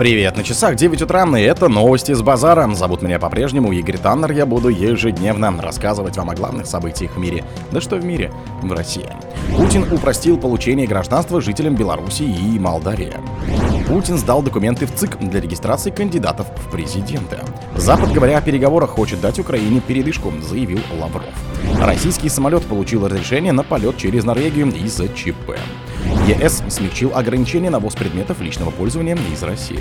Привет, на часах 9 утра, и это новости с базара. Зовут меня по-прежнему Игорь Таннер, я буду ежедневно рассказывать вам о главных событиях в мире. Да что в мире? В России. Путин упростил получение гражданства жителям Беларуси и Молдавии. Путин сдал документы в ЦИК для регистрации кандидатов в президенты. Запад, говоря о переговорах, хочет дать Украине передышку, заявил Лавров. Российский самолет получил разрешение на полет через Норвегию из-за ЧП. ЕС смягчил ограничения на ввоз предметов личного пользования из России.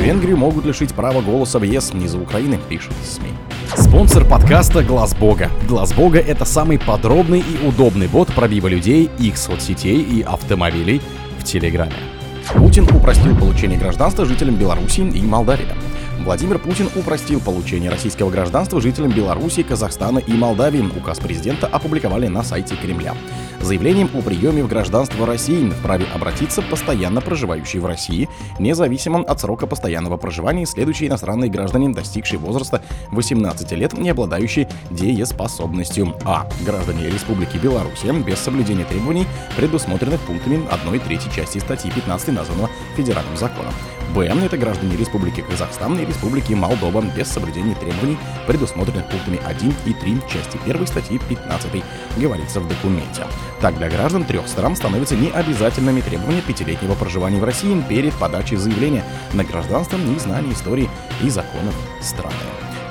Венгрию могут лишить права голоса в ЕС из-за Украины, пишут СМИ. Спонсор подкаста Глаз Бога. Глаз Бога это самый подробный и удобный бот пробива людей, их соцсетей и автомобилей в Телеграме. Путин упростил получение гражданства жителям Беларуси и Молдавии. Владимир Путин упростил получение российского гражданства жителям Беларуси, Казахстана и Молдавии. Указ президента опубликовали на сайте Кремля. Заявлением о приеме в гражданство России вправе обратиться постоянно проживающие в России, независимо от срока постоянного проживания, следующие иностранные граждане, достигшие возраста 18 лет, не обладающие дееспособностью. А. Граждане Республики Беларусь без соблюдения требований, предусмотренных пунктами 1 3 части статьи 15 названного федеральным законом. Б. Это граждане Республики Казахстан и Республики Молдова без соблюдения требований, предусмотренных пунктами 1 и 3 части 1 статьи 15, говорится в документе. Так, для граждан трех стран становятся необязательными требования пятилетнего проживания в России перед подачей заявления на гражданство и знание истории и законов страны.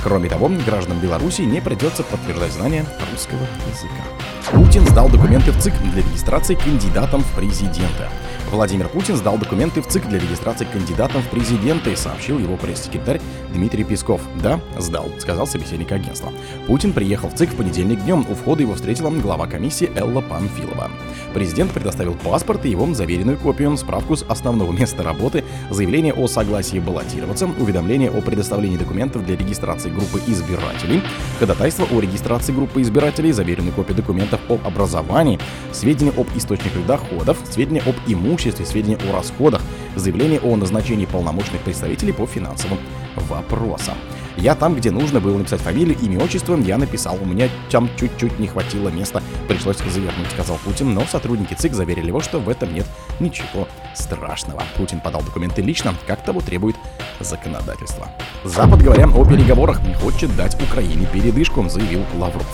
Кроме того, гражданам Беларуси не придется подтверждать знание русского языка. Путин сдал документы в ЦИК для регистрации кандидатом в президенты. Владимир Путин сдал документы в ЦИК для регистрации кандидатом в президенты, сообщил его пресс-секретарь Дмитрий Песков. Да, сдал, сказал собеседник агентства. Путин приехал в ЦИК в понедельник днем. У входа его встретила глава комиссии Элла Панфилова. Президент предоставил паспорт и его заверенную копию, справку с основного места работы, заявление о согласии баллотироваться, уведомление о предоставлении документов для регистрации группы избирателей, ходатайство о регистрации группы избирателей, заверенную копию документов об образовании, сведения об источниках доходов, сведения об имуществе, сведения о расходах, заявление о назначении полномочных представителей по финансовым вопросам. Я там, где нужно было написать фамилию, имя, отчество, я написал. У меня там чуть-чуть не хватило места, пришлось завернуть, сказал Путин, но сотрудники ЦИК заверили его, что в этом нет ничего страшного. Путин подал документы лично, как того требует законодательство. Запад, говоря о переговорах, хочет дать Украине передышку, заявил Лавров.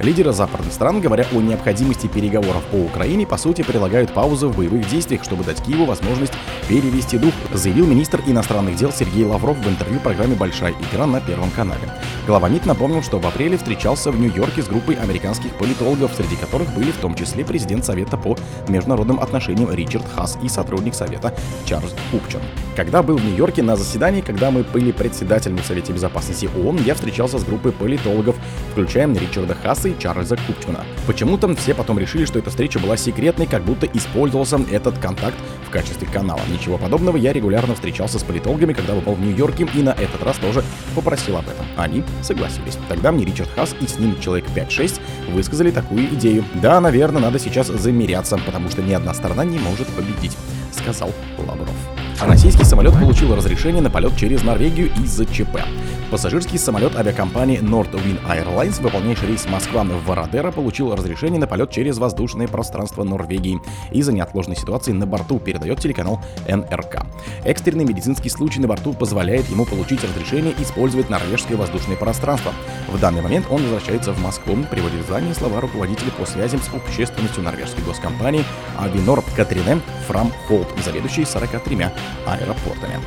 Лидеры западных стран, говоря о необходимости переговоров по Украине, по сути прилагают паузу в боевых действиях, чтобы дать Киеву возможность перевести дух, заявил министр иностранных дел Сергей Лавров в интервью программе «Большая игра» на Первом канале. Глава МИД напомнил, что в апреле встречался в Нью-Йорке с группой американских политологов, среди которых были в том числе президент Совета по международным отношениям Ричард Хас и сотрудник Совета Чарльз Купчан. Когда был в Нью-Йорке на заседании, когда мы были председателем в Безопасности ООН, я встречался с группой политологов, включая Ричарда Хаса и Чарльза Купчмана. Почему-то все потом решили, что эта встреча была секретной, как будто использовался этот контакт в качестве канала. Ничего подобного, я регулярно встречался с политологами, когда был в Нью-Йорке, и на этот раз тоже попросил об этом. Они согласились. Тогда мне Ричард Хас и с ним человек 5-6 высказали такую идею. Да, наверное, надо сейчас замеряться, потому что ни одна сторона не может победить, сказал Лавров. Российский самолет получил разрешение на полет через Норвегию из-за ЧП. Пассажирский самолет авиакомпании Nordwind Airlines, выполняющий рейс Москва в Варадера, получил разрешение на полет через воздушное пространство Норвегии из-за неотложной ситуации на борту, передает телеканал НРК. Экстренный медицинский случай на борту позволяет ему получить разрешение использовать норвежское воздушное пространство. В данный момент он возвращается в Москву, приводит в здание слова руководителя по связям с общественностью норвежской госкомпании Авинор Катрине Фрам Холт, заведующей 43 аэропортами.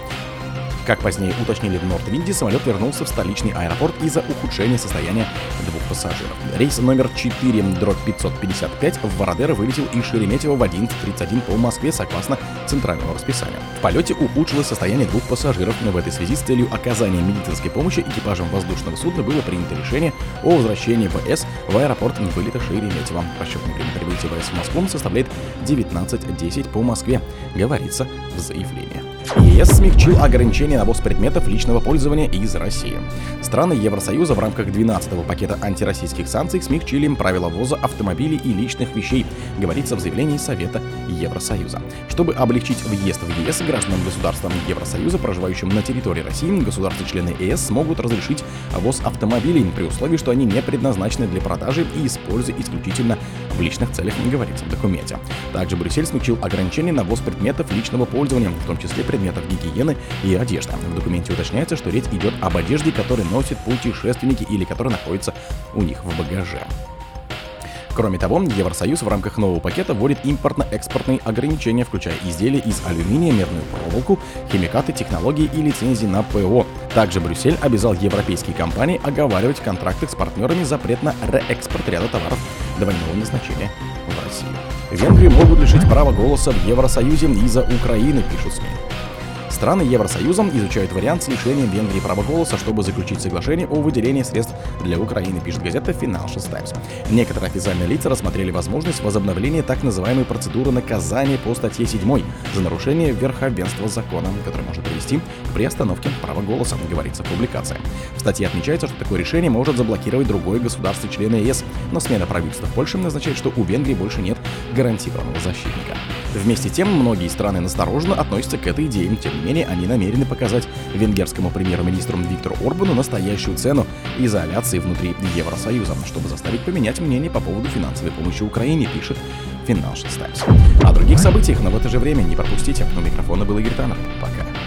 Как позднее уточнили в Нордвинде, самолет вернулся в столичный аэропорт из-за ухудшения состояния двух пассажиров. Рейс номер 4 дробь 555 в Вородеро вылетел из Шереметьево в 11.31 по Москве согласно центральному расписанию. В полете ухудшилось состояние двух пассажиров, но в этой связи с целью оказания медицинской помощи экипажем воздушного судна было принято решение о возвращении ВС в аэропорт вылета Шереметьево. Расчетное время прибытия ВС в Москву составляет 19.10 по Москве, говорится в заявлении. ЕС смягчил ограничения на ввоз предметов личного пользования из России. Страны Евросоюза в рамках 12-го пакета антироссийских санкций смягчили правила ввоза автомобилей и личных вещей, говорится в заявлении Совета Евросоюза. Чтобы облегчить въезд в ЕС гражданам государствам Евросоюза, проживающим на территории России, государства-члены ЕС смогут разрешить ввоз автомобилей при условии, что они не предназначены для продажи и используются исключительно в личных целях, говорится в документе. Также Брюссель смягчил ограничения на ввоз предметов личного пользования, в том числе предметов гигиены и одежды. В документе уточняется, что речь идет об одежде, которую носят путешественники или которая находится у них в багаже. Кроме того, Евросоюз в рамках нового пакета вводит импортно-экспортные ограничения, включая изделия из алюминия, медную проволоку, химикаты, технологии и лицензии на ПО. Также Брюссель обязал европейские компании оговаривать в контрактах с партнерами запрет на реэкспорт ряда товаров двойного назначения в Россию. Венгрии могут лишить права голоса в Евросоюзе из-за Украины, пишут СМИ. Страны Евросоюза изучают вариант с лишением Венгрии права голоса, чтобы заключить соглашение о выделении средств для Украины, пишет газета Financial Times. Некоторые официальные лица рассмотрели возможность возобновления так называемой процедуры наказания по статье 7 за нарушение верховенства закона, который может привести к приостановке права голоса, говорится в публикации. В статье отмечается, что такое решение может заблокировать другое государство-члены ЕС, но смена правительства в Польше означает, что у Венгрии больше нет гарантированного защитника. Вместе тем, многие страны настороженно относятся к этой идее, тем не менее они намерены показать венгерскому премьер-министру Виктору Орбану настоящую цену изоляции внутри Евросоюза, чтобы заставить поменять мнение по поводу финансовой помощи Украине, пишет Financial Times. О других событиях, но в это же время не пропустите. У микрофона был Игорь Таннер. Пока.